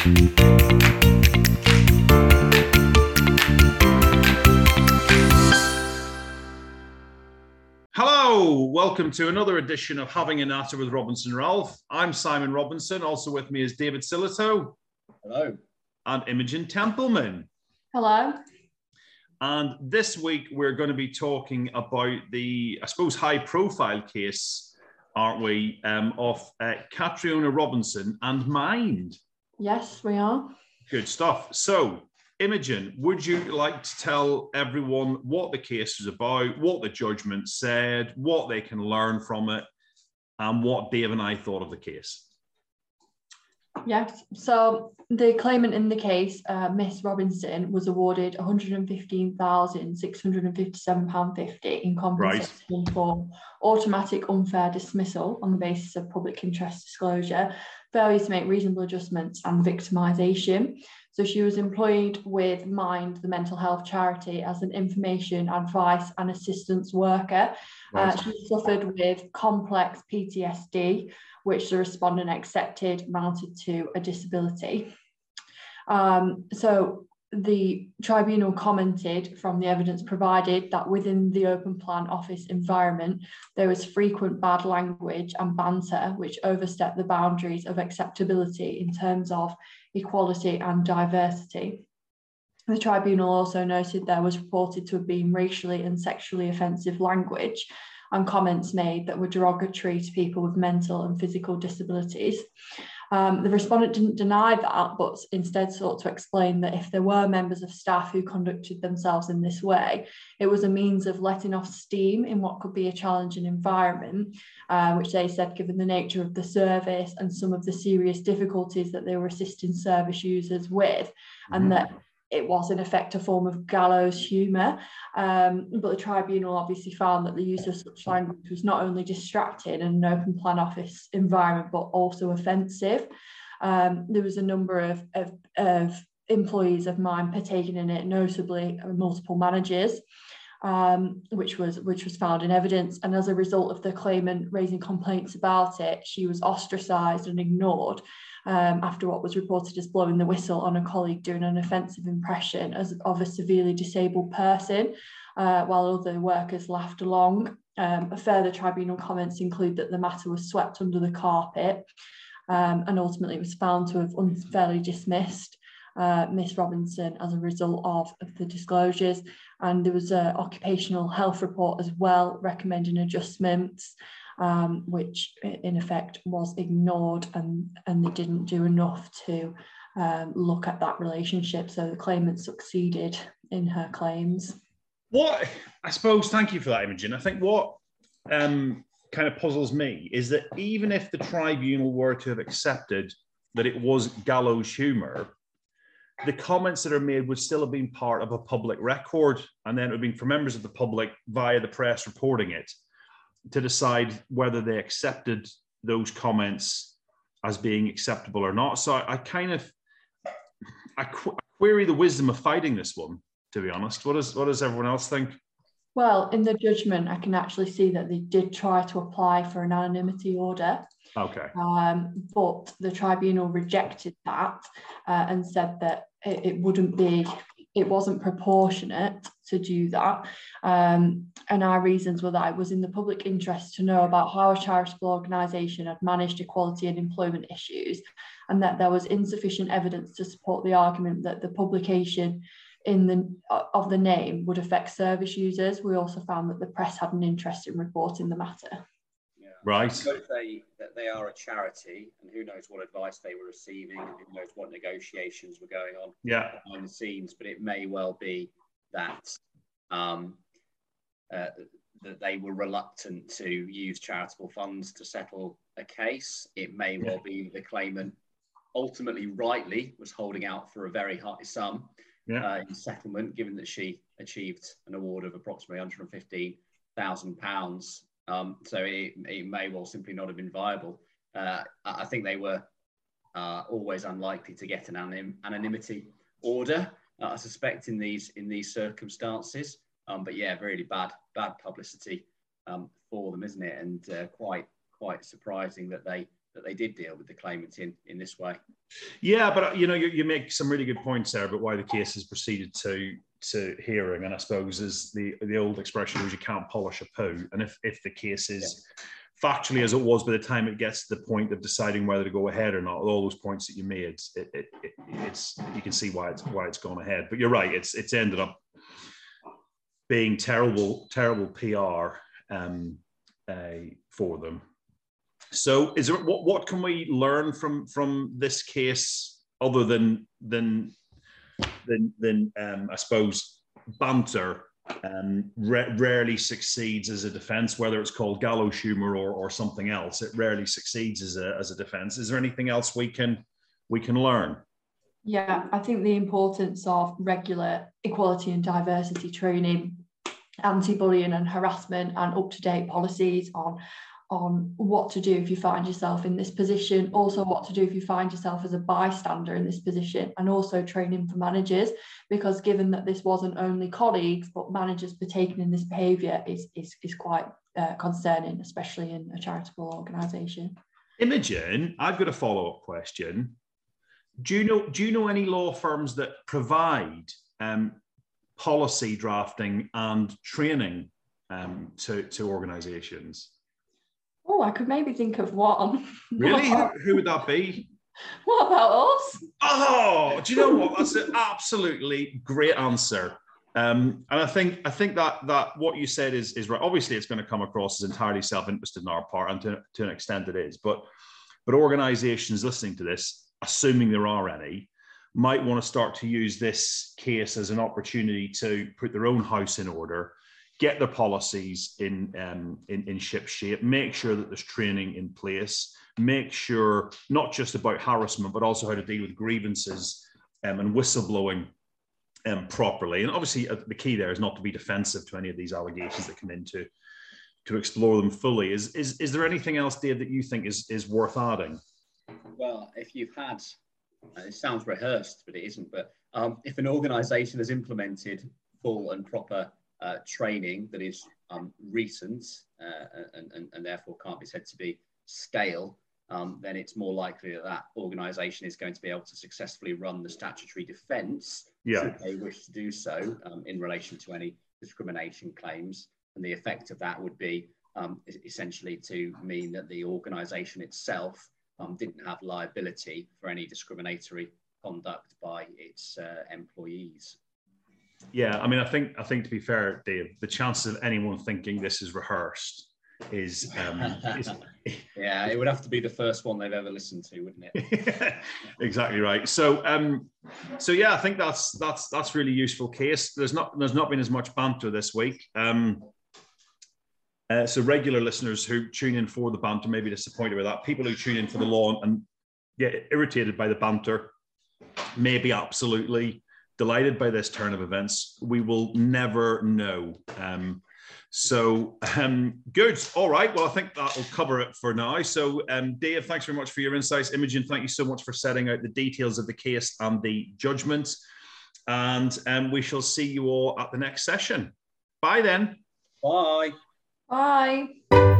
Hello, welcome to another edition of Having a Natter with Robinson Ralph. I'm Simon Robinson. Also with me is David Silito. Hello. And Imogen Templeman. Hello. And this week we're going to be talking about the, I suppose, high profile case, aren't we, um, of uh, Catriona Robinson and Mind. Yes, we are. Good stuff. So, Imogen, would you like to tell everyone what the case was about, what the judgment said, what they can learn from it, and what Dave and I thought of the case? Yes. So the claimant in the case, uh, Miss Robinson, was awarded £115,657.50 in compensation right. for automatic unfair dismissal on the basis of public interest disclosure, failure to make reasonable adjustments, and victimisation. So she was employed with Mind, the mental health charity, as an information, advice, and assistance worker. Right. Uh, she suffered with complex PTSD, which the respondent accepted amounted to a disability. Um, so the tribunal commented from the evidence provided that within the open plan office environment, there was frequent bad language and banter which overstepped the boundaries of acceptability in terms of equality and diversity. The tribunal also noted there was reported to have been racially and sexually offensive language and comments made that were derogatory to people with mental and physical disabilities. Um, the respondent didn't deny that, but instead sought to explain that if there were members of staff who conducted themselves in this way, it was a means of letting off steam in what could be a challenging environment, uh, which they said, given the nature of the service and some of the serious difficulties that they were assisting service users with, mm-hmm. and that it was in effect a form of gallows humour. Um, but the tribunal obviously found that the use of such language was not only distracting in an open plan office environment, but also offensive. Um, there was a number of, of, of, employees of Mind partaking in it, notably multiple managers. Um, which was which was found in evidence, and as a result of the claimant raising complaints about it, she was ostracised and ignored, um, after what was reported as blowing the whistle on a colleague doing an offensive impression as, of a severely disabled person, uh, while other workers laughed along. Um, further tribunal comments include that the matter was swept under the carpet um, and ultimately was found to have unfairly dismissed uh, Miss Robinson as a result of, of the disclosures. And there was an occupational health report as well recommending adjustments um, which in effect was ignored and, and they didn't do enough to um, look at that relationship. So the claimant succeeded in her claims. What I suppose, thank you for that, Imogen. I think what um, kind of puzzles me is that even if the tribunal were to have accepted that it was gallows humour, the comments that are made would still have been part of a public record, and then it would have been for members of the public via the press reporting it to decide whether they accepted those comments as being acceptable or not. So I, I kind of I qu- query the wisdom of fighting this one. To be honest, what does what does everyone else think? Well, in the judgment, I can actually see that they did try to apply for an anonymity order. Okay. Um, but the tribunal rejected that uh, and said that it, it, wouldn't be it wasn't proportionate to do that. Um, and our reasons were that it was in the public interest to know about how a charitable organisation had managed equality and employment issues, and that there was insufficient evidence to support the argument that the publication in the of the name would affect service users. We also found that the press had an interest in reporting the matter. Right. Because they that they are a charity, and who knows what advice they were receiving, and who knows what negotiations were going on yeah. behind the scenes. But it may well be that um, uh, that they were reluctant to use charitable funds to settle a case. It may well be the claimant ultimately, rightly, was holding out for a very high sum yeah. uh, in settlement, given that she achieved an award of approximately 115,000 pounds um, so it, it, may well simply not have been viable. Uh, I think they were uh, always unlikely to get an anonym, anonymity order. Uh, I suspect in these in these circumstances. Um, but yeah, really bad bad publicity um, for them, isn't it? And uh, quite quite surprising that they that they did deal with the claimant in in this way. Yeah, but you know, you, you make some really good points there about why the case has proceeded to to hearing, and I suppose is the the old expression is you can't polish a poo, and if if the case is factually as it was by the time it gets to the point of deciding whether to go ahead or not, all those points that you made, it, it, it, it's you can see why it's why it's gone ahead. But you're right, it's it's ended up being terrible terrible PR um, uh, for them. So, is there what what can we learn from from this case other than than than than um, I suppose banter um, ra- rarely succeeds as a defense, whether it's called gallows humor or, or something else. It rarely succeeds as a, as a defense. Is there anything else we can we can learn? Yeah, I think the importance of regular equality and diversity training, anti-bullying and harassment, and up-to-date policies on on what to do if you find yourself in this position, also what to do if you find yourself as a bystander in this position, and also training for managers, because given that this wasn't only colleagues, but managers partaking in this behaviour is, is, is quite uh, concerning, especially in a charitable organisation. Imogen, I've got a follow-up question. Do you know do you know any law firms that provide um, policy drafting and training um, to, to organisations? Oh, I could maybe think of one. Really? who, who would that be? What about us? Oh, do you know what? That's an absolutely great answer. Um, and I think I think that that what you said is is right. Obviously, it's going to come across as entirely self-interested on our part, and to, to an extent, it is. But but organisations listening to this, assuming there are any, might want to start to use this case as an opportunity to put their own house in order get their policies in, um, in, in ship shape, make sure that there's training in place, make sure not just about harassment, but also how to deal with grievances um, and whistleblowing um, properly. And obviously, uh, the key there is not to be defensive to any of these allegations that come into to explore them fully. Is, is, is there anything else, Dave, that you think is, is worth adding? Well, if you've had, it sounds rehearsed, but it isn't, but um, if an organization has implemented full and proper uh, training that is um, recent uh, and, and, and, therefore can't be said to be scale, um, then it's more likely that that organisation is going to be able to successfully run the statutory defence yeah. should they wish to do so um, in relation to any discrimination claims. And the effect of that would be um, essentially to mean that the organisation itself um, didn't have liability for any discriminatory conduct by its uh, employees. Yeah, I mean, I think I think to be fair, Dave, the chances of anyone thinking this is rehearsed is, um, is yeah, it would have to be the first one they've ever listened to, wouldn't it? exactly right. So, um, so yeah, I think that's that's that's really useful case. There's not there's not been as much banter this week. Um, uh, so regular listeners who tune in for the banter may be disappointed with that. People who tune in for the law and get irritated by the banter may be absolutely delighted by this turn of events. We will never know. Um, so um, good. All right. Well, I think that will cover it for now. So, um, Dave, thanks very much for your insights. Imogen, thank you so much for setting out the details of the case and the judgment. And um, we shall see you all at the next session. Bye then. Bye. Bye.